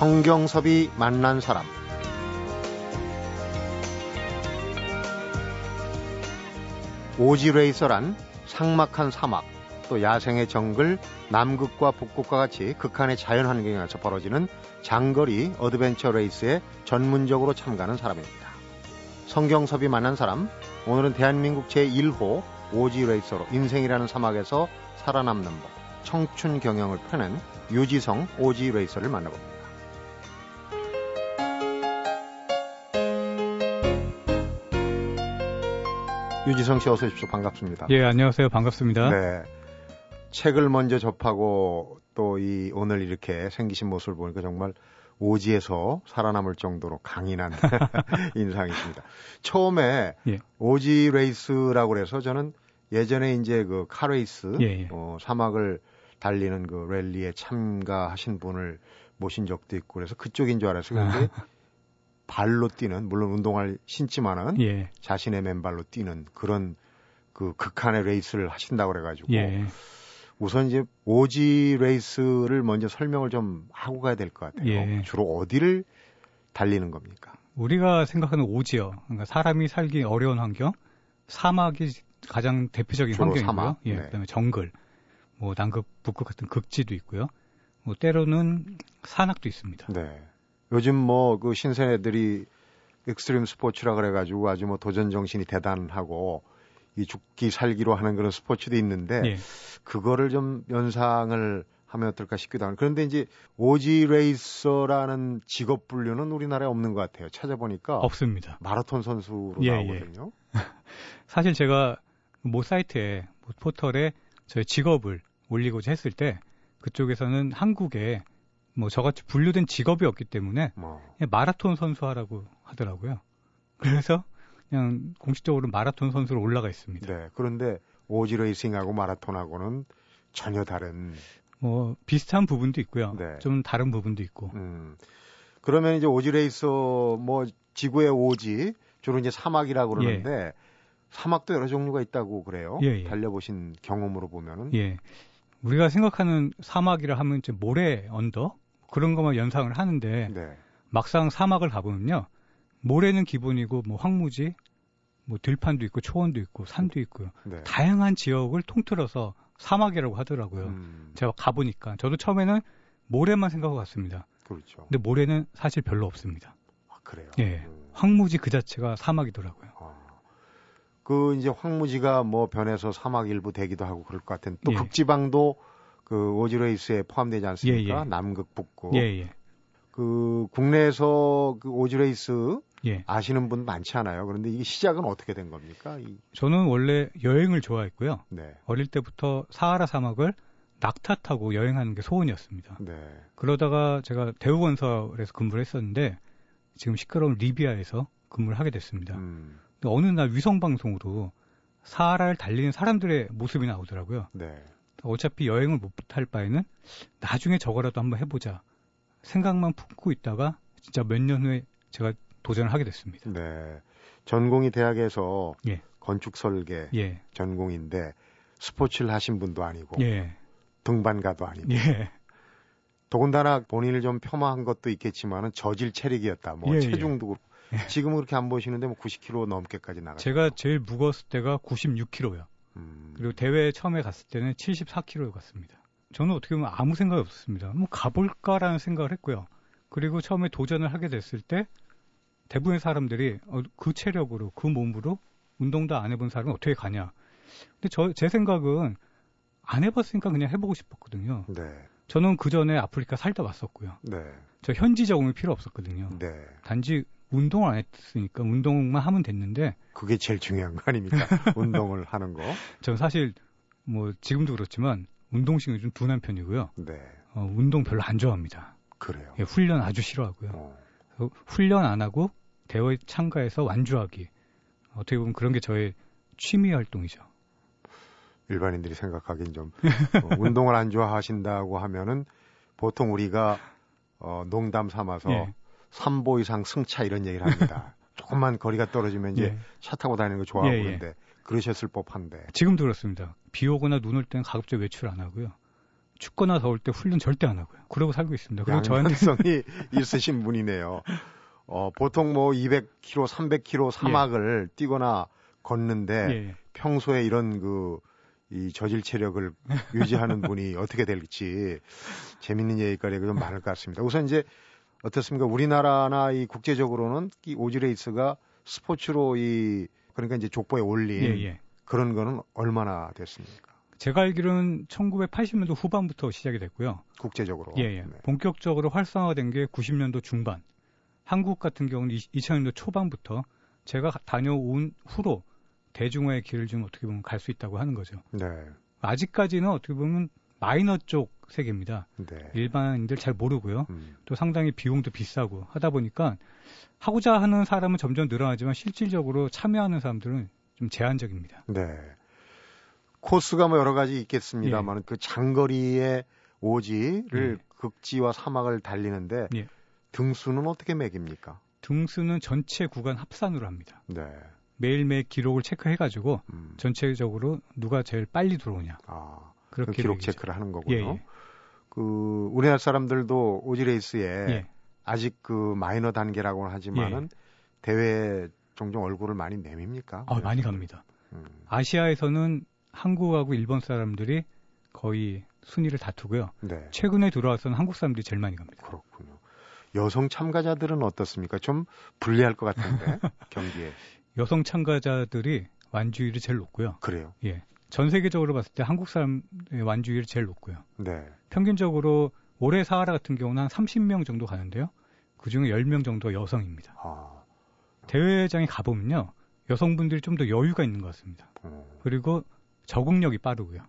성경섭이 만난 사람 오지레이서란 삭막한 사막 또 야생의 정글 남극과 북극과 같이 극한의 자연 환경에서 벌어지는 장거리 어드벤처 레이스에 전문적으로 참가하는 사람입니다. 성경섭이 만난 사람 오늘은 대한민국 제1호 오지 레이서로 인생이라는 사막에서 살아남는 법 청춘 경영을 펴낸 유지성 오지 레이서를 만나봅니다. 유지성 씨 어서 오십시오. 반갑습니다. 예, 안녕하세요. 반갑습니다. 네. 책을 먼저 접하고 또 이 오늘 이렇게 생기신 모습을 보니까 정말 오지에서 살아남을 정도로 강인한 인상이십니다. 처음에 예. 오지 레이스라고 그래서 저는 예전에 이제 그 카레이스 예, 예. 어, 사막을 달리는 그 랠리에 참가하신 분을 모신 적도 있고 그래서 그쪽인 줄 알았어요. 근데 발로 뛰는 물론 운동화를 신지만은 예. 자신의 맨발로 뛰는 그런 그 극한의 레이스를 하신다고 그래가지고 예. 우선 이제 오지 레이스를 먼저 설명을 좀 하고 가야 될 것 같아요. 예. 주로 어디를 달리는 겁니까? 우리가 생각하는 오지요. 그러니까 사람이 살기 어려운 환경, 사막이 가장 대표적인 환경이고요. 사막? 예, 네. 그다음에 정글, 뭐 남극, 북극 같은 극지도 있고요. 뭐 때로는 산악도 있습니다. 네. 요즘 뭐 그 신세대들이 extreme 스포츠라 그래가지고 아주 뭐 도전 정신이 대단하고 이 죽기 살기로 하는 그런 스포츠도 있는데 예. 그거를 좀 연상을 하면 어떨까 싶기도 하고 그런데 이제 오지 레이서라는 직업 분류는 우리나라에 없는 것 같아요. 찾아보니까 없습니다. 마라톤 선수로 예, 예. 나오거든요. 예. 사실 제가 모 사이트에 모 포털에 저희 직업을 올리고자 했을 때 그쪽에서는 한국에 뭐 저같이 분류된 직업이 없기 때문에 뭐. 마라톤 선수 하라고 하더라고요. 그래서 그냥 공식적으로 마라톤 선수로 올라가 있습니다. 네. 그런데 오지 레이싱하고 마라톤하고는 전혀 다른 뭐 비슷한 부분도 있고요. 네. 좀 다른 부분도 있고. 음. 그러면 이제 오지 레이서 뭐 지구의 오지 주로 이제 사막이라고 그러는데 예. 사막도 여러 종류가 있다고 그래요. 예, 예. 달려보신 경험으로 보면은. 예. 우리가 생각하는 사막이라 하면 이제 모래 언덕 그런 것만 연상을 하는데 네. 막상 사막을 가보면요. 모래는 기본이고 뭐 황무지, 뭐 들판도 있고 초원도 있고 산도 있고요. 네. 다양한 지역을 통틀어서 사막이라고 하더라고요. 음. 제가 가보니까 저도 처음에는 모래만 생각하고 갔습니다. 그렇죠. 근데 모래는 사실 별로 없습니다. 아, 그래요? 예. 음. 황무지 그 자체가 사막이더라고요. 아. 그 이제 황무지가 뭐 변해서 사막 일부 되기도 하고 그럴 것 같은 또 예. 극지방도 그 오지레이스에 포함되지 않습니까? 예, 예. 남극 북극. 예, 예. 그 국내에서 그 오지레이스 예. 아시는 분 많지 않아요. 그런데 이게 시작은 어떻게 된 겁니까? 이... 저는 원래 여행을 좋아했고요. 네. 어릴 때부터 사하라 사막을 낙타 타고 여행하는 게 소원이었습니다. 네. 그러다가 제가 대우건설에서 근무를 했었는데 지금 시끄러운 리비아에서 근무를 하게 됐습니다. 음. 어느 날 위성 방송으로 사하라를 달리는 사람들의 모습이 나오더라고요. 네. 어차피 여행을 못할 바에는 나중에 저거라도 한번 해보자 생각만 품고 있다가 진짜 몇 년 후에 제가 도전을 하게 됐습니다. 네. 전공이 대학에서 예. 건축 설계 예. 전공인데 스포츠를 하신 분도 아니고 예. 등반가도 아니고 예. 더군다나 본인을 좀 폄하한 것도 있겠지만은 저질 체력이었다. 뭐 예, 예. 체중도 예. 지금 그렇게 안 보시는데 뭐 90kg 넘게까지 나가. 제가 제일 무거웠을 때가 96kg요. 음. 그리고 대회 처음에 갔을 때는 74kg 갔습니다. 저는 어떻게 보면 아무 생각이 없었습니다. 뭐 가볼까라는 생각을 했고요. 그리고 처음에 도전을 하게 됐을 때 대부분의 사람들이 어, 그 체력으로 그 몸으로 운동도 안 해본 사람은 어떻게 가냐. 근데 저 제 생각은 안 해봤으니까 그냥 해보고 싶었거든요. 네. 저는 그 전에 아프리카 살다 왔었고요. 네. 저 현지 적응이 필요 없었거든요. 네. 단지 운동을 안 했으니까 운동만 하면 됐는데 그게 제일 중요한 거 아닙니까? 운동을 하는 거. 저는 사실 뭐 지금도 그렇지만 운동신경이 좀 둔한 편이고요. 네. 어, 운동 별로 안 좋아합니다. 그래요. 예, 훈련 아주 싫어하고요. 어. 훈련 안 하고 대회 참가해서 완주하기. 어떻게 보면 그런 게 저의 취미 활동이죠. 일반인들이 생각하기엔 좀 어, 운동을 안 좋아하신다고 하면은 보통 우리가 어, 농담 삼아서 예. 3보 이상 승차 이런 얘기를 합니다. 조금만 거리가 떨어지면 이제 예. 차 타고 다니는 거 좋아하고 예, 예. 그런데 그러셨을 법한데. 지금도 그렇습니다. 비 오거나 눈 올 때는 가급적 외출 안 하고요. 춥거나 더울 때 훈련 절대 안 하고요. 그러고 살고 있습니다. 그리고 저한테성이 있으신 분이네요. 어, 보통 뭐 200km, 300km 사막을 예. 뛰거나 걷는데 예. 평소에 이런 그 이 저질 체력을 유지하는 분이 어떻게 될지 재밌는 얘기거리가 좀 많을 것 같습니다. 우선 이제 어떻습니까? 우리나라나 이 국제적으로는 이 오지레이스가 스포츠로 이 그러니까 이제 족보에 올린 예, 예. 그런 거는 얼마나 됐습니까? 제가 알기로는 1980년도 후반부터 시작이 됐고요. 국제적으로. 예, 예. 네. 본격적으로 활성화된 게 90년도 중반. 한국 같은 경우는 2000년도 초반부터 제가 다녀온 후로 대중화의 길을 좀 어떻게 보면 갈 수 있다고 하는 거죠. 네. 아직까지는 어떻게 보면 마이너 쪽 세계입니다. 네. 일반인들 잘 모르고요. 음. 또 상당히 비용도 비싸고 하다 보니까 하고자 하는 사람은 점점 늘어나지만 실질적으로 참여하는 사람들은 좀 제한적입니다. 네. 코스가 뭐 여러 가지 있겠습니다만 예. 그 장거리의 오지를 예. 극지와 사막을 달리는데 예. 등수는 어떻게 매깁니까? 등수는 전체 구간 합산으로 합니다. 네. 매일매일 기록을 체크해가지고 음. 전체적으로 누가 제일 빨리 들어오냐. 아, 그렇게 그 기록 얘기죠. 체크를 하는 거군요. 예, 예. 그 우리나라 사람들도 오지 레이스에 예. 아직 그 마이너 단계라고는 하지만은 예. 대회 종종 얼굴을 많이 내밉니까? 아, 많이 갑니다. 음. 아시아에서는 한국하고 일본 사람들이 거의 순위를 다투고요. 네. 최근에 들어와서는 한국 사람들이 제일 많이 갑니다. 그렇군요. 여성 참가자들은 어떻습니까? 좀 불리할 것 같은데 경기에. 여성 참가자들이 완주율이 제일 높고요. 그래요? 예. 전 세계적으로 봤을 때 한국 사람의 완주율이 제일 높고요. 네. 평균적으로 올해 사하라 같은 경우는 한 30명 정도 가는데요. 그 중에 10명 정도 여성입니다. 아. 대회장에 가보면요. 여성분들이 좀 더 여유가 있는 것 같습니다. 어. 그리고 적응력이 빠르고요.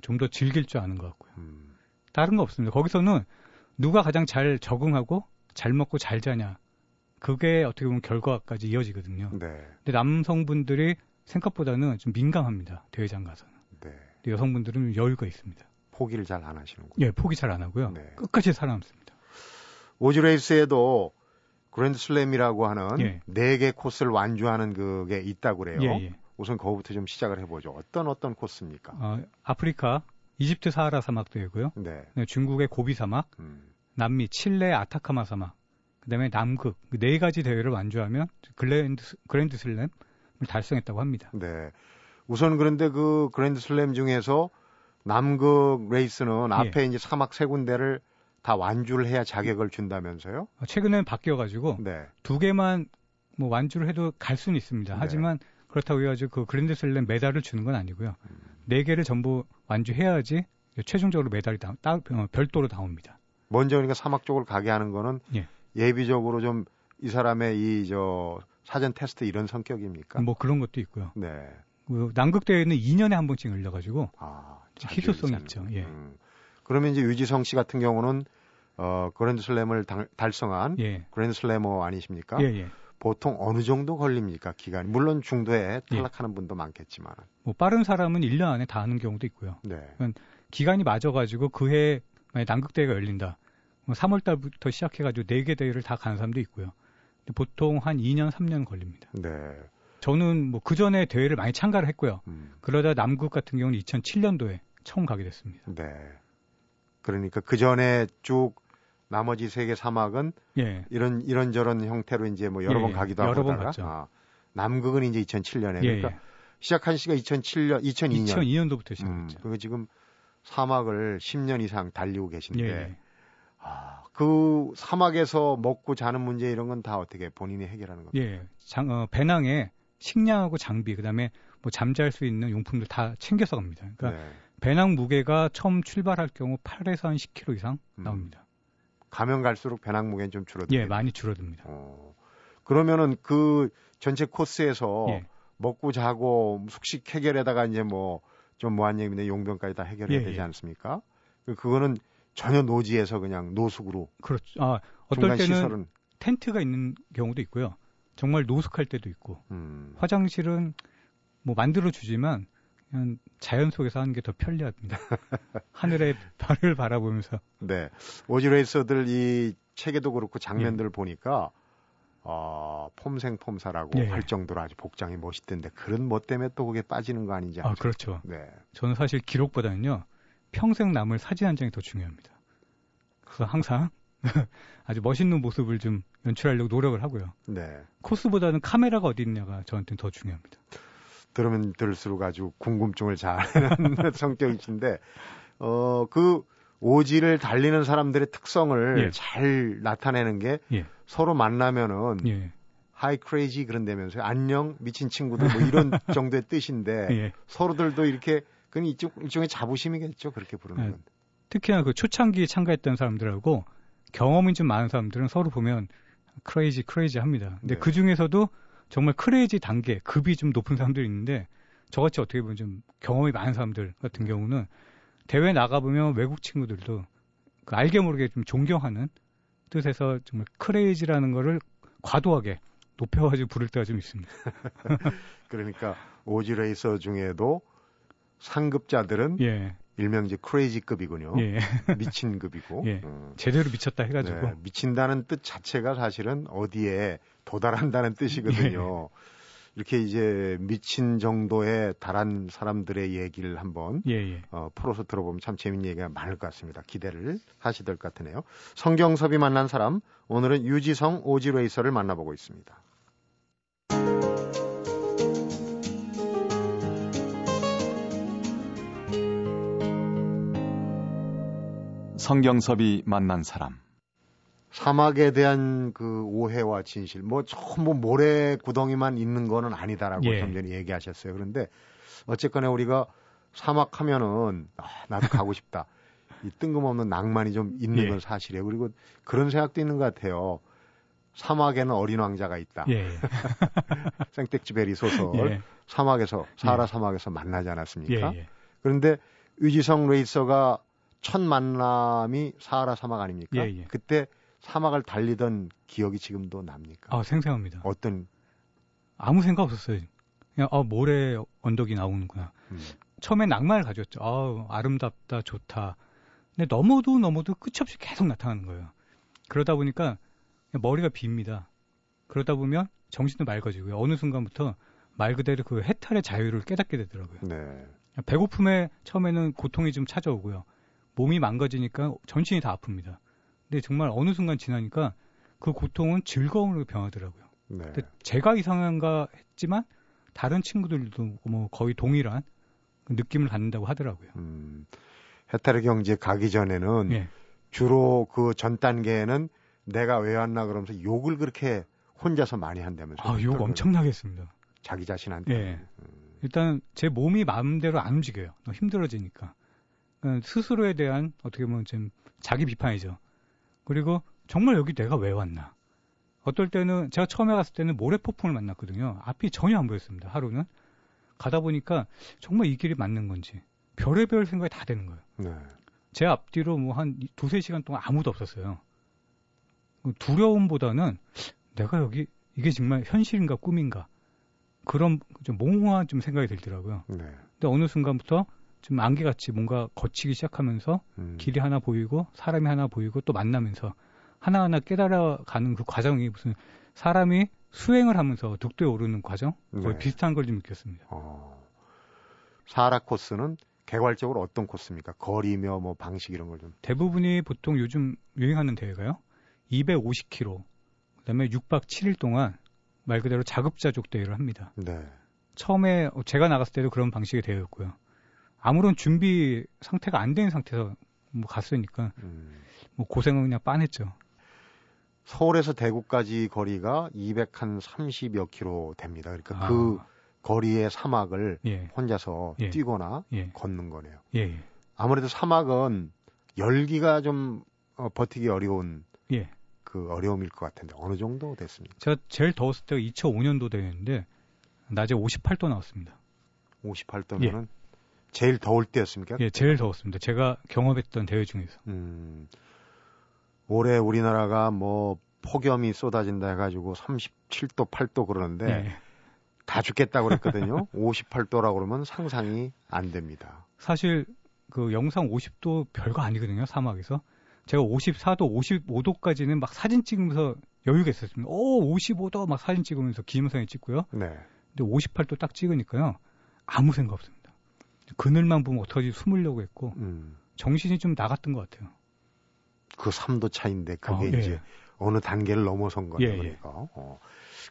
좀 더 즐길 줄 아는 것 같고요. 음. 다른 거 없습니다. 거기서는 누가 가장 잘 적응하고 잘 먹고 잘 자냐. 그게 어떻게 보면 결과까지 이어지거든요. 네. 근데 남성분들이 생각보다는 좀 민감합니다. 대회장 가서는. 네. 여성분들은 여유가 있습니다. 포기를 잘 안 하시는군요. 예, 포기 잘 안 하고요. 네. 끝까지 살아남습니다. 오지레이스에도 그랜드슬램이라고 하는 예. 4개 코스를 완주하는 그게 있다고 그래요. 예, 예. 우선 거기부터 좀 시작을 해보죠. 어떤 어떤 코스입니까? 어, 아프리카 이집트 사하라 사막도이고요. 네. 네. 중국의 고비 사막, 음. 남미 칠레 아타카마 사막, 그다음에 남극 그 네 가지 대회를 완주하면 그랜드 그랜드 슬램을 달성했다고 합니다. 네. 우선 그런데 그 그랜드 슬램 중에서 남극 레이스는 앞에 예. 이제 사막 세 군데를 다 완주를 해야 자격을 준다면서요? 어, 최근에는 바뀌어가지고 네. 두 개만 뭐 완주를 해도 갈 수는 있습니다. 네. 하지만 그렇다고 해가지고 그 그랜드슬램 메달을 주는 건 아니고요. 음. 네 개를 전부 완주해야지 최종적으로 메달이 다, 따, 어, 별도로 나옵니다. 먼저 그러니까 사막 쪽을 가게 하는 거는 예. 비적으로 좀 이 사람의 이 저 사전 테스트 이런 성격입니까? 뭐 그런 것도 있고요. 네. 그 남극 대회는 2년에 한 번씩 열려가지고 아, 희소성이 있죠. 예. 음. 그러면 이제 유지성 씨 같은 경우는 어 그랜드슬램을 달성한 예. 그랜드슬래머 아니십니까? 예, 예. 보통 어느 정도 걸립니까? 기간이. 물론 중도에 예. 탈락하는 예. 분도 많겠지만. 뭐 빠른 사람은 1년 안에 다 하는 경우도 있고요. 네. 기간이 맞아가지고 그해 만약 남극 대회가 열린다. 뭐 3월 달부터 시작해가지고 4개 대회를 다 가는 사람도 있고요. 보통 한 2년, 3년 걸립니다. 네. 저는 뭐 그 전에 대회를 많이 참가를 했고요. 음. 그러다 남극 같은 경우는 2007년도에 처음 가게 됐습니다. 네. 그러니까 그 전에 쭉 나머지 세계 사막은 예. 이런 이런 저런 형태로 이제 뭐 여러 예, 번 가기도 하고 여러 다가 아, 남극은 이제 2007년에 예, 그러니까 예. 시작한 시가 2007년 2002년 2002년도부터 시작했죠. 음, 그리고 지금 사막을 10년 이상 달리고 계신데 예. 아, 그 사막에서 먹고 자는 문제 이런 건 다 어떻게 본인이 해결하는 겁니까? 예. 장, 어, 배낭에 식량하고 장비 그다음에 뭐 잠잘 수 있는 용품들 다 챙겨서 갑니다. 그러니까 네. 배낭 무게가 처음 출발할 경우 8에서 한 10kg 이상 음. 나옵니다. 가면 갈수록 배낭 무게는 좀 줄어듭니다. 예, 많이 줄어듭니다. 어, 그러면은 그 전체 코스에서 예. 먹고 자고 숙식 해결에다가 이제 뭐 좀 뭐한 얘기인데 용병까지 다 해결해야 예, 되지 예. 않습니까? 그 그거는 전혀 노지에서 그냥 노숙으로. 그렇죠. 아, 어떨 때는 시설은... 텐트가 있는 경우도 있고요. 정말 노숙할 때도 있고. 음. 화장실은 뭐 만들어 주지만 그냥 자연 속에서 하는 게 더 편리합니다. 하늘의 별을 바라보면서. 네. 오지레이서들 이 책에도 그렇고 장면들을 예. 보니까 어, 폼생폼사라고 예. 할 정도로 아주 복장이 멋있던데 그런 뭐 때문에 또 그게 빠지는 거 아닌지. 아, 그렇죠. 네. 저는 사실 기록보다는요. 평생 남을 사진 한 장이 더 중요합니다. 그래서 항상 아주 멋있는 모습을 좀 연출하려고 노력을 하고요. 네. 코스보다는 카메라가 어디 있냐가 저한테는 더 중요합니다. 들으면 들을수록 아주 궁금증을 잘 하는 성격이신데, 어, 그 오지를 달리는 사람들의 특성을 예. 잘 나타내는 게 예. 서로 만나면은 예. Hi crazy 그런다면서요. 안녕 미친 친구들 뭐 이런 정도의 뜻인데 예. 서로들도 이렇게 그건 이쪽 일종의 자부심이겠죠. 그렇게 부르는 건. 특히나 그 초창기에 참가했던 사람들하고 경험이 좀 많은 사람들은 서로 보면 crazy crazy 합니다. 근데 네. 그 중에서도 정말 crazy 단계 급이 좀 높은 사람들이 있는데 저같이 어떻게 보면 좀 경험이 많은 사람들 같은 경우는 대회 나가보면 외국 친구들도 그 알게 모르게 좀 존경하는 뜻에서 정말 크레이지라는 거를 과도하게 높여가지고 부를 때가 좀 있습니다. 그러니까 오지 레이서 중에도 상급자들은 예. 일명 이제 크레이지급이군요. 예. 미친급이고. 예. 음. 제대로 미쳤다 해가지고. 네, 미친다는 뜻 자체가 사실은 어디에 도달한다는 뜻이거든요. 예. 이렇게 이제 미친 정도에 달한 사람들의 얘기를 한번 예, 예. 어, 풀어서 들어보면 참 재밌는 얘기가 많을 것 같습니다. 기대를 하시될 것 같으네요. 성경섭이 만난 사람 오늘은 유지성 오지레이서를 만나보고 있습니다. 성경섭이 만난 사람. 사막에 대한 그 오해와 진실, 뭐 전부 모래 구덩이만 있는 거는 아니다라고 예. 좀 전에 얘기하셨어요. 그런데 어쨌거나 우리가 사막 하면은 아, 나도 가고 싶다. 이 뜬금없는 낭만이 좀 있는 예. 건 사실이에요. 그리고 그런 생각도 있는 것 같아요. 사막에는 어린 왕자가 있다. 예. 생텍쥐베리 소설 예. 사막에서 사하라 예. 사막에서 만나지 않았습니까? 예, 그런데 유지성 레이서가 첫 만남이 사하라 사막 아닙니까? 예, 예. 그때 사막을 달리던 기억이 지금도 납니까? 아, 생생합니다. 어떤 아무 생각 없었어요. 그냥 아, 모래 언덕이 나오는구나. 음. 처음엔 낭만을 가졌죠. 아, 아름답다, 좋다. 근데 넘어도 넘어도 끝이 없이 계속 나타나는 거예요. 그러다 보니까 머리가 빕니다. 그러다 보면 정신도 맑아지고요. 어느 순간부터 말 그대로 그 해탈의 자유를 깨닫게 되더라고요. 네. 배고픔에 처음에는 고통이 좀 찾아오고요. 몸이 망가지니까 전신이 다 아픕니다. 근데 정말 어느 순간 지나니까 그 고통은 즐거움으로 변하더라고요. 네. 근데 제가 이상한가 했지만 다른 친구들도 뭐 거의 동일한 그 느낌을 갖는다고 하더라고요. 음, 해탈의 경제 가기 전에는 네. 주로 그 전 단계에는 내가 왜 왔나 그러면서 욕을 그렇게 혼자서 많이 한다면서요. 아, 욕 엄청나게 했습니다. 자기 자신한테. 네. 음. 일단 제 몸이 마음대로 안 움직여요. 너무 힘들어지니까. 그러니까 스스로에 대한 어떻게 보면 좀 자기 비판이죠. 그리고 정말 여기 내가 왜 왔나? 어떨 때는 제가 처음에 갔을 때는 모래폭풍을 만났거든요. 앞이 전혀 안 보였습니다. 하루는 가다 보니까 정말 이 길이 맞는 건지 별의별 생각이 다 되는 거예요. 네. 제 앞뒤로 뭐 한 두세 시간 동안 아무도 없었어요. 두려움보다는 내가 여기 이게 정말 현실인가 꿈인가 그런 좀 몽호한 좀 생각이 들더라고요. 네. 근데 어느 순간부터 좀 안개같이 뭔가 거치기 시작하면서 음. 길이 하나 보이고 사람이 하나 보이고 또 만나면서 하나하나 깨달아가는 그 과정이 무슨 사람이 수행을 하면서 득도에 오르는 과정 거의 네. 비슷한 걸 좀 느꼈습니다. 어. 사라 코스는 개괄적으로 어떤 코스입니까? 거리며 뭐 방식 이런 걸 좀. 대부분이 보통 요즘 유행하는 대회가요. 250km, 그다음에 6박 7일 동안 말 그대로 자급자족 대회를 합니다. 네. 처음에 제가 나갔을 때도 그런 방식의 대회였고요. 아무런 준비 상태가 안 된 상태에서 뭐 갔으니까 음. 뭐 고생은 그냥 빤했죠. 서울에서 대구까지 거리가 230여 킬로 됩니다. 그러니까 아. 그 거리의 사막을 예. 혼자서 예. 뛰거나 예. 걷는 거네요. 예, 예. 아무래도 사막은 열기가 좀 어, 버티기 어려운 예. 그 어려움일 것 같은데 어느 정도 됐습니까? 제가 제일 더웠을 때가 2005년도 되는데 낮에 58도 나왔습니다. 58도면은 제일 더울 때였습니까? 예, 제일 더웠습니다. 제가 경험했던 대회 중에서. 음, 올해 우리나라가 뭐 폭염이 쏟아진다 해가지고 37도, 8도 그러는데 예. 다 죽겠다고 그랬거든요. 58도라고 그러면 상상이 안 됩니다. 사실 그 영상 50도 별거 아니거든요. 사막에서. 제가 54도, 55도까지는 막 사진 찍으면서 여유가 있었습니다. 오, 55도 막 사진 찍으면서 기념사진 찍고요. 네. 근데 58도 딱 찍으니까요. 아무 생각 없습니다. 그늘만 보면 어떡하지 숨으려고 했고 음. 정신이 좀 나갔던 것 같아요. 그 3도 차인데 그게 어, 이제 예. 어느 단계를 넘어선 거죠. 예, 예, 그러니까. 어.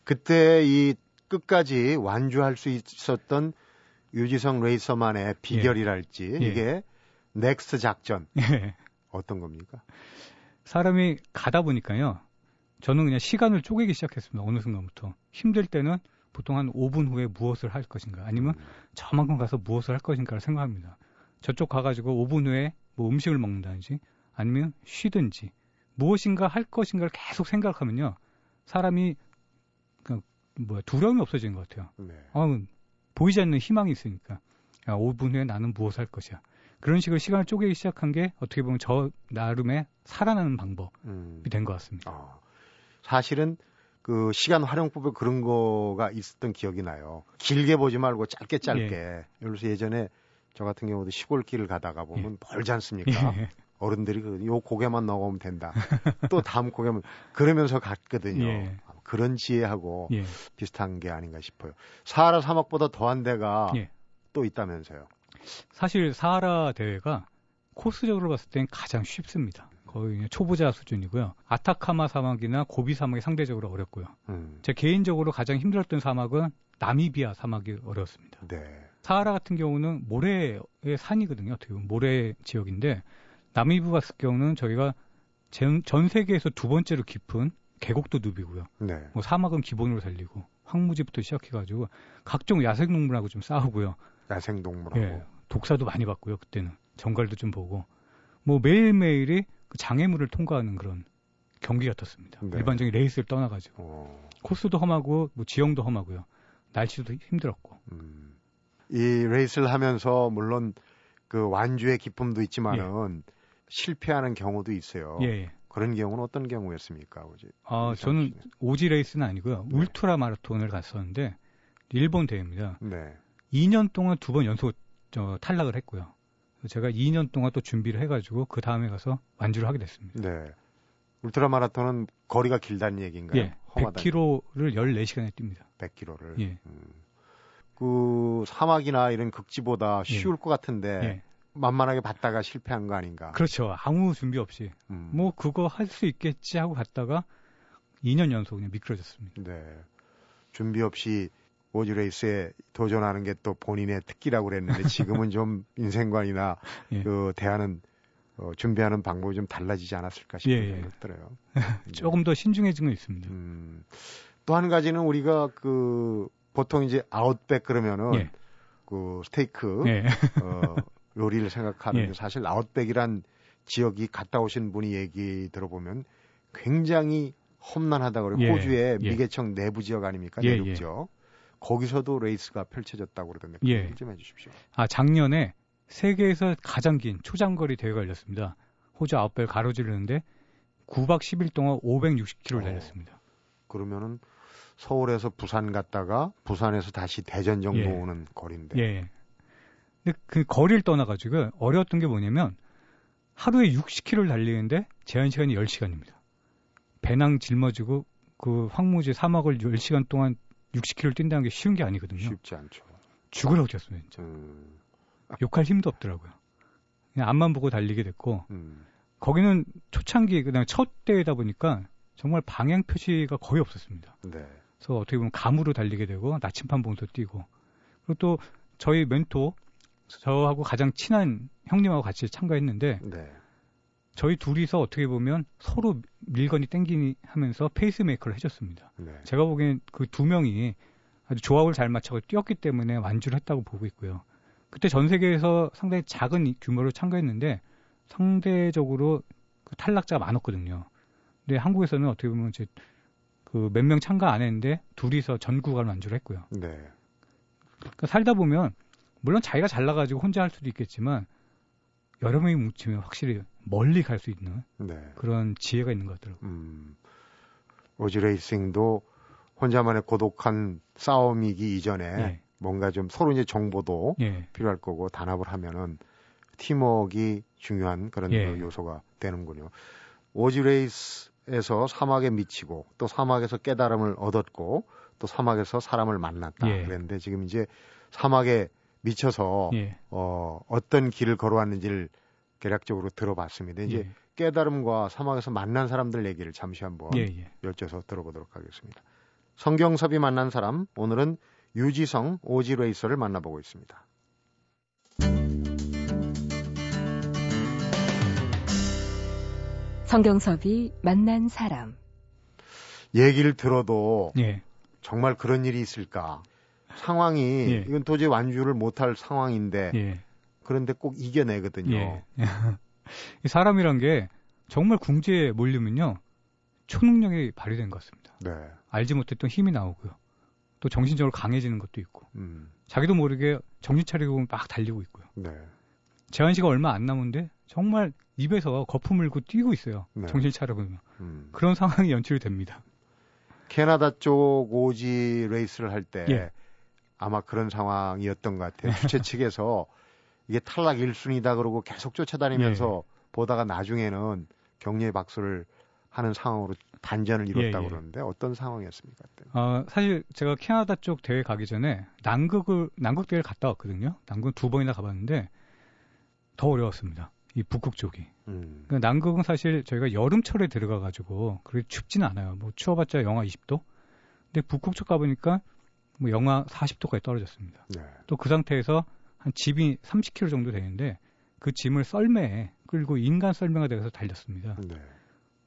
그때 이 끝까지 완주할 수 있었던 유지성 레이서만의 비결이랄지 예. 이게 next 작전 예. 어떤 겁니까? 사람이 가다 보니까요. 저는 그냥 시간을 쪼개기 시작했습니다. 어느 순간부터 힘들 때는 보통 한 5분 후에 무엇을 할 것인가 아니면 음. 저만큼 가서 무엇을 할 것인가를 생각합니다. 저쪽 가가지고 5분 후에 뭐 음식을 먹는다든지 아니면 쉬든지 무엇인가 할 것인가를 계속 생각하면요. 사람이 그 뭐야 두려움이 없어지는 것 같아요. 네. 아, 보이지 않는 희망이 있으니까. 야, 5분 후에 나는 무엇을 할 것이야. 그런 식으로 시간을 쪼개기 시작한 게 어떻게 보면 저 나름의 살아나는 방법이 음. 된것 같습니다. 아, 사실은 그 시간 활용법에 그런 거가 있었던 기억이 나요. 길게 보지 말고 짧게 짧게. 예. 예를 들어서 예전에 저 같은 경우도 시골길을 가다가 보면 예. 멀지 않습니까? 예. 어른들이 그요 고개만 넘어오면 된다. 또 다음 고개만 그러면서 갔거든요. 예. 그런 지혜하고 예. 비슷한 게 아닌가 싶어요. 사하라 사막보다 더한 데가 예. 또 있다면서요. 사실 사하라 대회가 코스적으로 봤을 땐 가장 쉽습니다. 거의 초보자 수준이고요. 아타카마 사막이나 고비 사막이 상대적으로 어렵고요. 음. 제 개인적으로 가장 힘들었던 사막은 나미비아 사막이 어려웠습니다. 네. 사하라 같은 경우는 모래의 산이거든요. 어떻게 보면 모래 지역인데 나미브 같은 경우는 저희가 전, 전 세계에서 두 번째로 깊은 계곡도 눕이고요. 네. 뭐 사막은 기본으로 살리고 황무지부터 시작해가지고 각종 야생동물하고 좀 싸우고요. 야생동물하고. 예, 독사도 많이 받고요. 그때는 정갈도 좀 보고 뭐 매일매일이 그 장애물을 통과하는 그런 경기 같았습니다. 네. 일반적인 레이스를 떠나가지고 어. 코스도 험하고 뭐 지형도 험하고요. 날씨도 힘들었고. 음. 이 레이스를 하면서 물론 그 완주의 기쁨도 있지만은 예. 실패하는 경우도 있어요. 예, 예. 그런 경우는 어떤 경우였습니까? 오지? 아, 저는 오지 레이스는 아니고요. 네. 울트라 마라톤을 갔었는데 일본 대회입니다. 네. 2년 동안 두 번 연속 저, 탈락을 했고요. 제가 2년 동안 또 준비를 해가지고 그 다음에 가서 완주를 하게 됐습니다. 네. 울트라 마라톤은 거리가 길다는 얘기인가요? 예. 100km를 14시간에 뜁니다. 100km를. 예. 음. 그 사막이나 이런 극지보다 쉬울 예. 것 같은데 예. 만만하게 봤다가 실패한 거 아닌가? 그렇죠. 아무 준비 없이 음. 뭐 그거 할 수 있겠지 하고 갔다가 2년 연속 그냥 미끄러졌습니다. 네. 준비 없이 오즈레이스에 도전하는 게 또 본인의 특기라고 그랬는데 지금은 좀 인생관이나 예. 그 대하는 어, 준비하는 방법이 좀 달라지지 않았을까 싶은 예, 예. 생각이 들어요. 조금 더 신중해진 건 있습니다. 음, 또 한 가지는 우리가 그 보통 이제 outback 그러면은 예. 그 스테이크 예. 어, 요리를 생각하는 예. 사실 outback이란 지역이 갔다 오신 분이 얘기 들어보면 굉장히 험난하다 그러고 예. 호주의 예. 미개척 내부 지역 아닙니까 예, 내륙 지역 거기서도 레이스가 펼쳐졌다고 그러던데 예. 좀 해주십시오. 아 작년에 세계에서 가장 긴 초장거리 대회가 열렸습니다. 호주 아웃백 가로지르는데 9박 10일 동안 560km를 어, 달렸습니다. 그러면은 서울에서 부산 갔다가 부산에서 다시 대전 정도 예. 오는 거리인데. 예. 근데 그 거리를 떠나가지고 어려웠던 게 뭐냐면 하루에 60km를 달리는데 제한 시간이 10시간입니다. 배낭 짊어지고 그 황무지 사막을 10시간 동안 60km를 뛴다는 게 쉬운 게 아니거든요. 쉽지 않죠. 죽으라고 뛰었어요, 진짜. 음. 욕할 힘도 없더라고요. 그냥 앞만 보고 달리게 됐고, 음. 거기는 초창기, 그다음에 첫 대회다 보니까 정말 방향 표시가 거의 없었습니다. 네. 그래서 어떻게 보면 감으로 달리게 되고, 나침판 보고 뛰고, 그리고 또 저희 멘토, 저하고 가장 친한 형님하고 같이 참가했는데, 네. 저희 둘이서 어떻게 보면 서로 밀거니 땡기니 하면서 페이스메이커를 해줬습니다. 네. 제가 보기엔 그 두 명이 아주 조합을 잘 맞춰서 뛰었기 때문에 완주를 했다고 보고 있고요. 그때 전 세계에서 상당히 작은 규모로 참가했는데 상대적으로 그 탈락자가 많았거든요. 근데 한국에서는 어떻게 보면 이제 그 몇 명 참가 안 했는데 둘이서 전 구간 완주를 했고요. 네. 그러니까 살다 보면 물론 자기가 잘 나가지고 혼자 할 수도 있겠지만 여러 명이 뭉치면 확실히 멀리 갈 수 있는 네. 그런 지혜가 있는 것 같더라고요. 음, 오지 레이싱도 혼자만의 고독한 싸움이기 이전에 네. 뭔가 좀 서로 이제 정보도 예. 필요할 거고 단합을 하면은 팀워크가 중요한 그런 예. 그 요소가 되는군요. 오지 레이스에서 사막에 미치고 또 사막에서 깨달음을 얻었고 또 사막에서 사람을 만났다 예. 그랬는데 지금 이제 사막에 미쳐서 예. 어, 어떤 길을 걸어왔는지를 대략적으로 들어봤습니다. 이제 예. 깨달음과 사막에서 만난 사람들 얘기를 잠시 한번 예, 예. 펼쳐서 들어보도록 하겠습니다. 성경섭이 만난 사람 오늘은 유지성 오지 레이서를 만나보고 있습니다. 성경섭이 만난 사람 얘기를 들어도 예. 정말 그런 일이 있을까? 상황이 예. 이건 도저히 완주를 못할 상황인데 예. 그런데 꼭 이겨내거든요. 예. 사람이란 게 정말 궁지에 몰리면요 초능력이 발휘된 것 같습니다. 네. 알지 못했던 힘이 나오고요. 또 정신적으로 강해지는 것도 있고 음. 자기도 모르게 정신 차리고 막 달리고 있고요. 네. 제한 시간 얼마 안 남은데 정말 입에서 거품 물고 뛰고 있어요. 네. 정신 차려보면 음. 그런 상황이 연출이 됩니다. 캐나다 쪽 오지 레이스를 할때 예. 아마 그런 상황이었던 것 같아요. 주최 측에서 이게 탈락 1순위다 그러고 계속 쫓아다니면서 예. 보다가 나중에는 격려의 박수를 하는 상황으로 반전을 이뤘다고 예, 예. 그러는데 어떤 상황이었습니까? 그때? 어, 사실 제가 캐나다 쪽 대회 가기 전에 남극을 남극 대회를 갔다 왔거든요. 남극 두 번이나 가봤는데 더 어려웠습니다. 이 북극 쪽이. 음. 그러니까 남극은 사실 저희가 여름철에 들어가 가지고 그렇게 춥지는 않아요. 뭐 추워봤자 영하 20도. 근데 북극 쪽 가보니까 뭐 영하 40도까지 떨어졌습니다. 네. 또그 상태에서 한 집이 30km 정도 되는데 그 짐을 썰매에 끌고 인간 썰매가 되어서 달렸습니다. 네.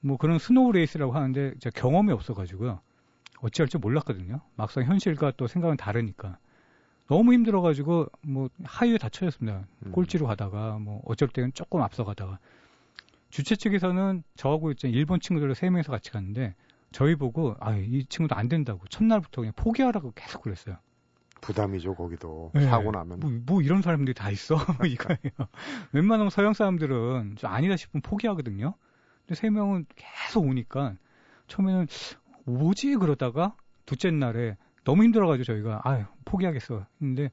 뭐 그런 snow 레이스라고 하는데 제가 경험이 없어가지고요. 어찌할 줄 몰랐거든요. 막상 현실과 또 생각은 다르니까. 너무 힘들어가지고 뭐 아예 뒤처졌습니다. 음. 꼴찌로 가다가 뭐 어쩔 때는 조금 앞서가다가 주최 측에서는 저하고 이제 일본 친구들 세 명이서 같이 갔는데 저희 보고 아 이 친구도 안 된다고 첫날부터 그냥 포기하라고 계속 그랬어요. 부담이죠 거기도 네. 사고 나면 뭐, 뭐, 이런 사람들이 다 있어 이거예요. 웬만하면 서양 사람들은 좀 아니다 싶으면 포기하거든요. 근데 세 명은 계속 오니까 처음에는 뭐지 그러다가 둘째 날에 너무 힘들어가지고 저희가 아유 포기하겠어 했는데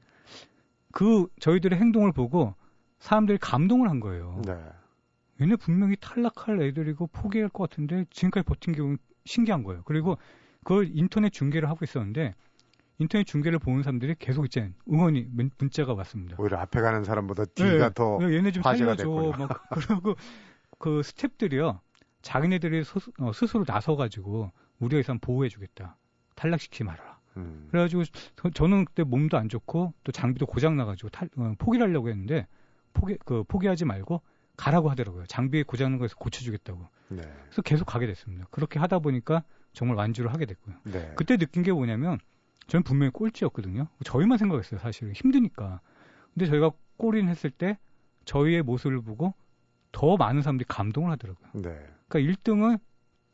그 저희들의 행동을 보고 사람들이 감동을 한 거예요. 네. 얘네 분명히 탈락할 애들이고 포기할 것 같은데 지금까지 버틴 게 신기한 거예요. 그리고 그걸 인터넷 중계를 하고 있었는데 인터넷 중계를 보는 사람들이 계속 이제 응원이 문자가 왔습니다. 오히려 앞에 가는 사람보다 뒤가 네, 더 네, 얘네 좀 화제가 살려줘. 막 그러고 그 스탭들이요 자기네들이 소, 어, 스스로 나서가지고 우리 회사 보호해주겠다. 탈락시키지 말아라. 음. 그래가지고 저, 는 그때 몸도 안 좋고 또 장비도 고장 나가지고 탈, 어, 포기를 하려고 했는데 포기 그 포기하지 말고 가라고 하더라고요. 장비 고장 난 거에서 고쳐주겠다고. 네. 그래서 계속 가게 됐습니다. 그렇게 하다 보니까 정말 완주를 하게 됐고요. 네. 그때 느낀 게 뭐냐면 저는 분명히 꼴찌였거든요. 저희만 생각했어요. 사실 힘드니까. 근데 저희가 꼴인 했을 때 저희의 모습을 보고 더 많은 사람들이 감동을 하더라고요. 네. 그러니까 1등은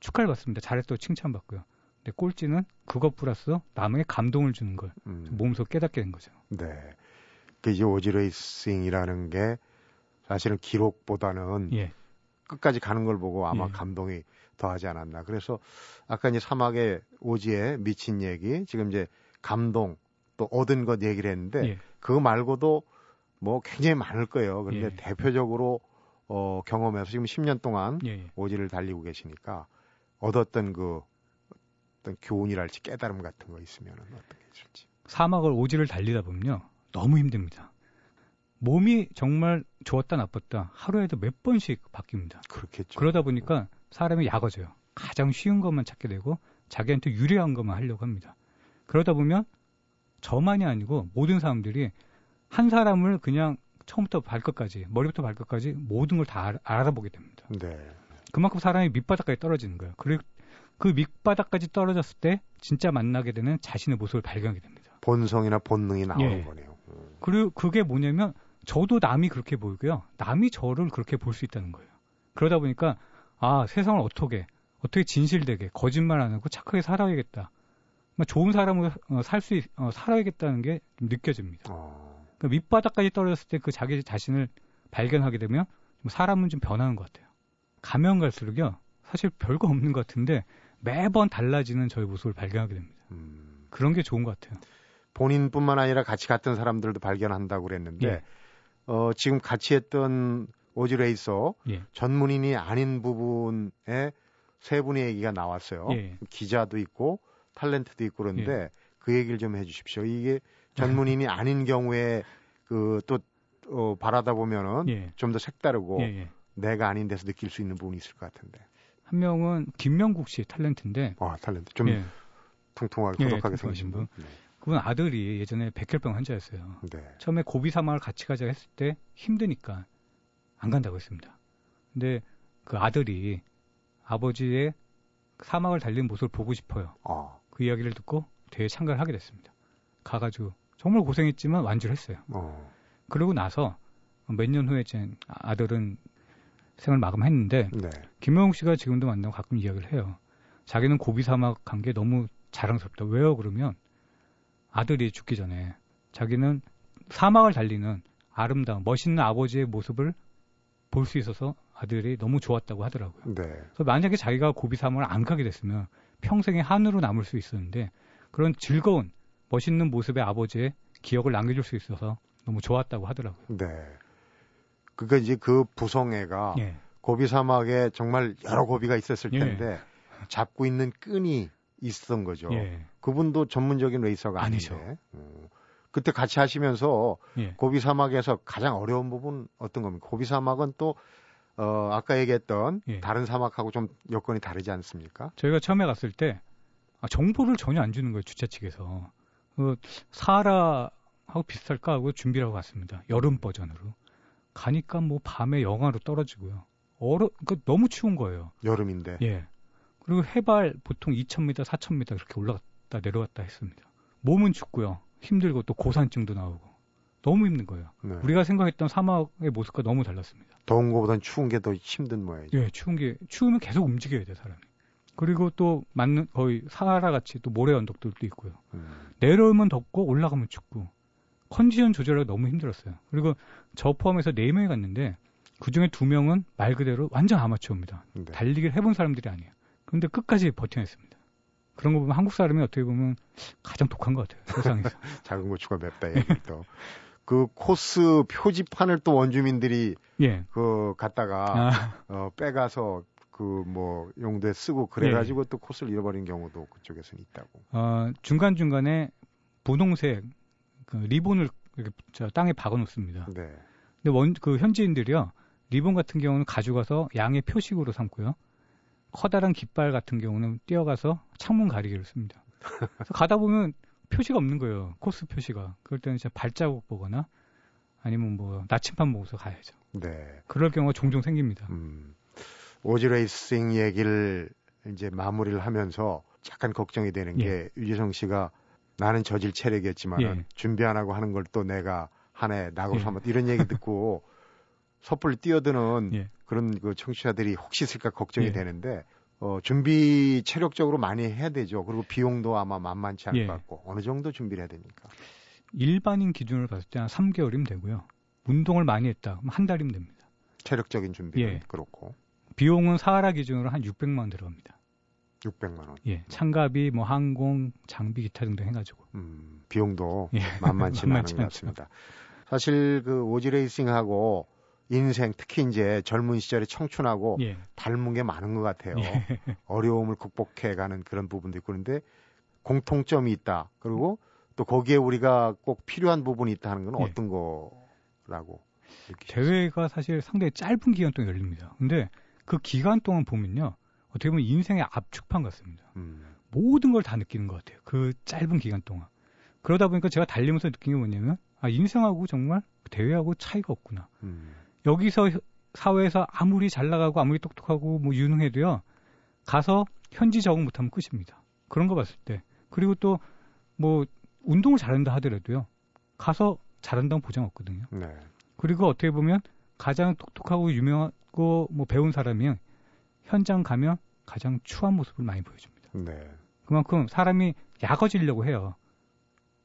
축하를 받습니다. 잘했다고 칭찬받고요. 근데 꼴찌는 그것 플러스 남에게 감동을 주는 걸 음. 몸소 깨닫게 된 거죠. 네. 그 이제 오지레이싱이라는 게 사실은 기록보다는 예. 끝까지 가는 걸 보고 아마 예. 감동이 더하지 않았나. 그래서 아까 이제 사막의 오지에 미친 얘기, 지금 이제 감동 또 얻은 것 얘기를 했는데 예. 그거 말고도 뭐 굉장히 많을 거예요. 그런데 예. 대표적으로 어, 경험해서 지금 10년 동안 예, 예. 오지를 달리고 계시니까 얻었던 그 어떤 교훈이랄지 깨달음 같은 거 있으면 어떻게 해줄지. 사막을 오지를 달리다 보면요. 너무 힘듭니다. 몸이 정말 좋았다 나빴다 하루에도 몇 번씩 바뀝니다. 그렇겠죠. 그러다 보니까 사람이 약어져요. 가장 쉬운 것만 찾게 되고 자기한테 유리한 것만 하려고 합니다. 그러다 보면 저만이 아니고 모든 사람들이 한 사람을 그냥 처음부터 발끝까지 머리부터 발끝까지 모든 걸 다 알아보게 됩니다. 네. 그만큼 사람이 밑바닥까지 떨어지는 거예요. 그리고 그 밑바닥까지 떨어졌을 때 진짜 만나게 되는 자신의 모습을 발견하게 됩니다. 본성이나 본능이 나오는 예. 거네요. 음. 그리고 그게 뭐냐면 저도 남이 그렇게 보이고요. 남이 저를 그렇게 볼 수 있다는 거예요. 그러다 보니까 아 세상을 어떻게 어떻게 진실되게 거짓말 안 하고 착하게 살아야겠다. 좋은 사람으로 어, 살수 어, 살아야겠다는 게 느껴집니다. 어. 그러니까 밑바닥까지 떨어졌을 때 그 자기 자신을 발견하게 되면 사람은 좀 변하는 것 같아요. 가면 갈수록요 사실 별거 없는 것 같은데 매번 달라지는 저의 모습을 발견하게 됩니다. 음. 그런 게 좋은 것 같아요. 본인뿐만 아니라 같이 갔던 사람들도 발견한다고 그랬는데 예. 어, 지금 같이 했던 오즈레이서 예. 전문인이 아닌 부분에 세 분의 얘기가 나왔어요. 예. 기자도 있고 탤런트도 있고 그런데 예. 그 얘기를 좀 해주십시오. 이게 전문인이 아닌 경우에 그또 어, 바라다 보면은 예. 좀더 색다르고 예, 예. 내가 아닌 데서 느낄 수 있는 부분이 있을 것 같은데. 한 명은 김명국 씨 탤런트인데. 아, 탤런트. 좀 예. 통통하게 고독하게 생기신 분. 네. 그분 아들이 예전에 백혈병 환자였어요. 네. 처음에 고비 사막을 같이 가자 했을 때 힘드니까 안 간다고 했습니다. 근데 그 아들이 아버지의 사막을 달리는 모습을 보고 싶어요. 어. 그 이야기를 듣고 대회 참가를 하게 됐습니다. 가가지고 정말 고생했지만 완주를 했어요. 어. 그러고 나서 몇 년 후에 제 아들은 생을 마감했는데 네. 김명욱 씨가 지금도 만나고 가끔 이야기를 해요. 자기는 고비 사막 간 게 너무 자랑스럽다. 왜요? 그러면 아들이 죽기 전에 자기는 사막을 달리는 아름다운 멋있는 아버지의 모습을 볼 수 있어서 아들이 너무 좋았다고 하더라고요. 네. 그래서 만약에 자기가 고비 사막을 안 가게 됐으면 평생의 한으로 남을 수 있었는데 그런 즐거운 멋있는 모습의 아버지의 기억을 남겨줄 수 있어서 너무 좋았다고 하더라고요. 네. 그러니까 이제 그 부성애가 예. 고비 사막에 정말 여러 고비가 있었을 예. 텐데 예. 잡고 있는 끈이 있었던 거죠. 예. 그분도 전문적인 레이서가 아니죠. 음. 그때 같이 하시면서 예. 고비 사막에서 가장 어려운 부분 어떤 겁니까? 고비 사막은 또 어, 아까 얘기했던 예. 다른 사막하고 좀 여건이 다르지 않습니까? 저희가 처음에 갔을 때 아, 정보를 전혀 안 주는 거예요 주최 측에서 그 사하라하고 비슷할까 하고 준비를 하고 갔습니다. 여름 버전으로 가니까 뭐 밤에 영하로 떨어지고요. 얼어 그 너무 추운 거예요. 여름인데. 예. 그리고 해발 보통 2,000m, 4,000m 그렇게 올라갔다 내려갔다 했습니다. 몸은 춥고요. 힘들고 또 고산증도 나오고 너무 힘든 거예요. 네. 우리가 생각했던 사막의 모습과 너무 달랐습니다. 더운 거보단 추운 게 더 힘든 모양이죠. 예, 추운 게 추우면 계속 움직여야 돼 사람이. 그리고 또 맞는 거의 사하라 같이 또 모래 언덕들도 있고요. 음. 내려오면 덥고 올라가면 춥고 컨디션 조절하기 너무 힘들었어요. 그리고 저 포함해서 4명이 갔는데 그 중에 2명은 말 그대로 완전 아마추어입니다. 네. 달리기를 해본 사람들이 아니에요. 그런데 끝까지 버텨냈습니다. 그런 거 보면 한국 사람이 어떻게 보면 가장 독한 것 같아요. 세상에서. 작은 고추가 맵다 얘기도. 그 코스 표지판을 또 원주민들이 예. 그 갖다가 아. 어, 빼가서 그 뭐 용도에 쓰고 그래가지고 예. 또 코스를 잃어버린 경우도 그쪽에서는 있다고. 어, 중간 중간에 분홍색 그 리본을 이렇게 저 땅에 박아놓습니다. 네. 근데 원 그 현지인들이요 리본 같은 경우는 가져가서 양의 표식으로 삼고요. 커다란 깃발 같은 경우는 뛰어가서 창문 가리개를 씁니다. 가다 보면 표시가 없는 거예요. 코스 표시가. 그럴 때는 진짜 발자국 보거나 아니면 뭐 나침반 보고서 가야죠. 네. 그럴 경우가 종종 생깁니다. 음. 오지 레이싱 얘기를 이제 마무리를 하면서 약간 걱정이 되는 예. 게 유재성 씨가 나는 저질 체력이었지만 예. 준비 안 하고 하는 걸 또 내가 한해 나고 삼았 예. 이런 얘기 듣고 섣불리 뛰어드는 예. 그런 그 청취자들이 혹시 있을까 걱정이 예. 되는데 어, 준비 체력적으로 많이 해야 되죠. 그리고 비용도 아마 만만치 않을 예. 것 같고 어느 정도 준비를 해야 됩니까? 일반인 기준으로 봤을 때 한 3개월이면 되고요. 운동을 많이 했다. 그럼 한 달이면 됩니다. 체력적인 준비는 예. 그렇고 비용은 사하라 기준으로 한 600만 원 들어갑니다. 600만 원. 예, 참가비, 뭐 항공, 장비, 기타 등등 해가지고. 음, 비용도 예. 만만치는 않은 것 같습니다. 사실 그 오지 레이싱하고 인생 특히 이제 젊은 시절에 청춘하고 예. 닮은 게 많은 것 같아요. 예. 어려움을 극복해가는 그런 부분도 있고 그런데 공통점이 있다. 그리고 또 거기에 우리가 꼭 필요한 부분이 있다 하는 건 예. 어떤 거라고? 대회가 사실 상당히 짧은 기간 동안 열립니다. 근데 그 기간 동안 보면요. 어떻게 보면 인생의 압축판 같습니다. 음. 모든 걸 다 느끼는 것 같아요. 그 짧은 기간 동안. 그러다 보니까 제가 달리면서 느낀 게 뭐냐면, 아, 인생하고 정말 대회하고 차이가 없구나. 음. 여기서 사회에서 아무리 잘 나가고 아무리 똑똑하고 뭐 유능해도요, 가서 현지 적응 못하면 끝입니다. 그런 거 봤을 때. 그리고 또 뭐 운동을 잘한다 하더라도요, 가서 잘한다는 보장 없거든요. 네. 그리고 어떻게 보면 가장 똑똑하고 유명하고 뭐 배운 사람이 현장 가면 가장 추한 모습을 많이 보여줍니다. 네. 그만큼 사람이 약아지려고 해요.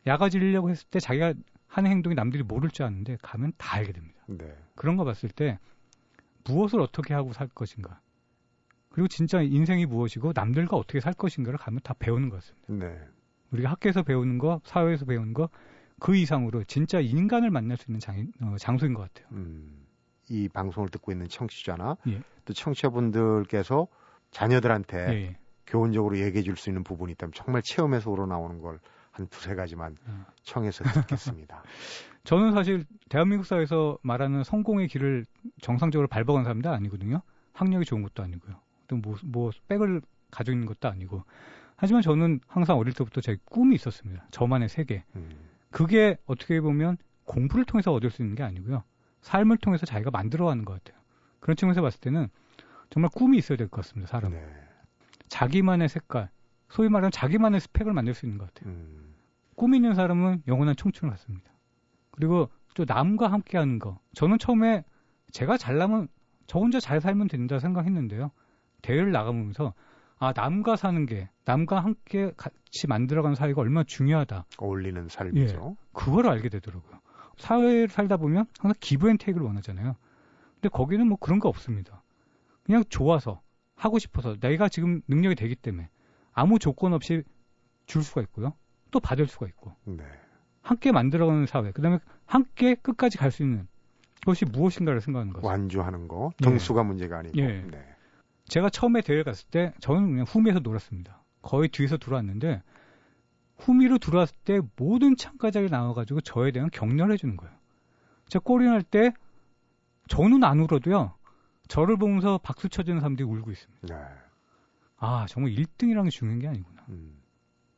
약아지려고 했을 때 자기가 하는 행동이 남들이 모를 줄 아는데 가면 다 알게 됩니다. 네. 그런 거 봤을 때 무엇을 어떻게 하고 살 것인가. 그리고 진짜 인생이 무엇이고 남들과 어떻게 살 것인가를 가면 다 배우는 것 같습니다. 네. 우리가 학교에서 배우는 거, 사회에서 배우는 거, 그 이상으로 진짜 인간을 만날 수 있는 장, 어, 장소인 것 같아요. 음, 이 방송을 듣고 있는 청취자나 예. 또 청취자분들께서 자녀들한테 예, 예. 교훈적으로 얘기해 줄 수 있는 부분이 있다면 정말 체험에서 우러나오는 걸 한 두세 가지만 어. 청해서 듣겠습니다. 저는 사실 대한민국 사회에서 말하는 성공의 길을 정상적으로 밟아간 사람도 아니거든요. 학력이 좋은 것도 아니고요. 또 뭐, 뭐, 백을 가지고 있는 것도 아니고. 하지만 저는 항상 어릴 때부터 제 꿈이 있었습니다. 저만의 세계. 음. 그게 어떻게 보면 공부를 통해서 얻을 수 있는 게 아니고요. 삶을 통해서 자기가 만들어가는 것 같아요. 그런 측면에서 봤을 때는 정말 꿈이 있어야 될 것 같습니다. 사람은. 네. 자기만의 색깔, 소위 말하는 자기만의 스펙을 만들 수 있는 것 같아요. 음. 꿈 있는 사람은 영원한 청춘을 갖습니다. 그리고 또 남과 함께 하는 거. 저는 처음에 제가 잘나면 저 혼자 잘 살면 된다 생각했는데요. 대회를 나가보면서 아 남과 사는 게 남과 함께 같이 만들어가는 사회가 얼마나 중요하다. 어울리는 삶이죠. 예, 그걸 알게 되더라고요. 사회를 살다 보면 항상 기브앤테이크를 원하잖아요. 근데 거기는 뭐 그런 거 없습니다. 그냥 좋아서 하고 싶어서 내가 지금 능력이 되기 때문에 아무 조건 없이 줄 수가 있고요. 또 받을 수가 있고. 네. 함께 만들어가는 사회. 그다음에 함께 끝까지 갈 수 있는 것이 무엇인가를 생각하는 거죠. 완주하는 거. 등수가 예. 문제가 아니고. 예. 네. 제가 처음에 대회 갔을 때 저는 그냥 후미에서 놀았습니다. 거의 뒤에서 들어왔는데 후미로 들어왔을 때 모든 참가자들이 나와가지고 저에 대한 격려를 해주는 거예요. 제가 꼬리날 때 저는 안 울어도요. 저를 보면서 박수 쳐주는 사람들이 울고 있습니다. 네. 아 정말 1등이라는 게 중요한 게 아니구나. 음.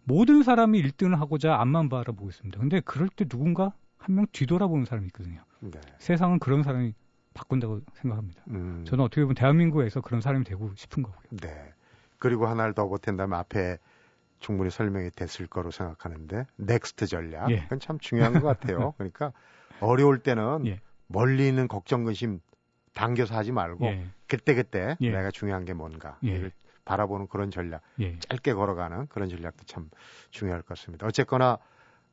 모든 사람이 1등을 하고자 앞만 바라보고 있습니다. 근데 그럴 때 누군가 한 명 뒤돌아보는 사람이 있거든요. 네. 세상은 그런 사람이 바꾼다고 생각합니다. 음. 저는 어떻게 보면 대한민국에서 그런 사람이 되고 싶은 거고요. 네. 그리고 하나를 더 보탠다면 앞에 충분히 설명이 됐을 거로 생각하는데 next 전략 예. 그건 참 중요한 것 같아요. 그러니까 어려울 때는 예. 멀리 있는 걱정 근심 당겨서 하지 말고 예. 그때 그때 예. 내가 중요한 게 뭔가 예. 이를 바라보는 그런 전략 예. 짧게 걸어가는 그런 전략도 참 중요할 것 같습니다. 어쨌거나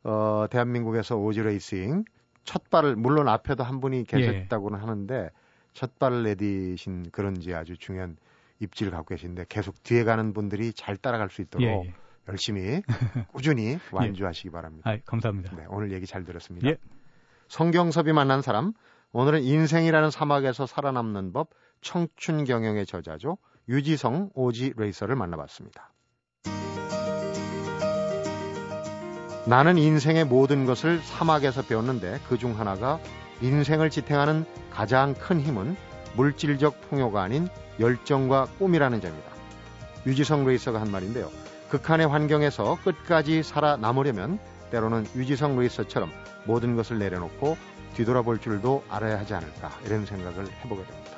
어, 대한민국에서 오지 레이싱 첫 발을 물론 앞에도 한 분이 계셨다고는 하는데 첫 발을 내디신 그런지 아주 중요한 입지를 갖고 계신데 계속 뒤에 가는 분들이 잘 따라갈 수 있도록 예, 예. 열심히 꾸준히 예. 완주하시기 바랍니다. 아, 감사합니다. 네, 오늘 얘기 잘 들었습니다. 예. 성경섭이 만난 사람 오늘은 인생이라는 사막에서 살아남는 법 청춘 경영의 저자죠. 유지성 오지 레이서를 만나봤습니다. 나는 인생의 모든 것을 사막에서 배웠는데 그 중 하나가 인생을 지탱하는 가장 큰 힘은 물질적 풍요가 아닌 열정과 꿈이라는 점이다. 유지성 레이서가 한 말인데요. 극한의 환경에서 끝까지 살아남으려면 때로는 유지성 레이서처럼 모든 것을 내려놓고 뒤돌아볼 줄도 알아야 하지 않을까 이런 생각을 해보게 됩니다.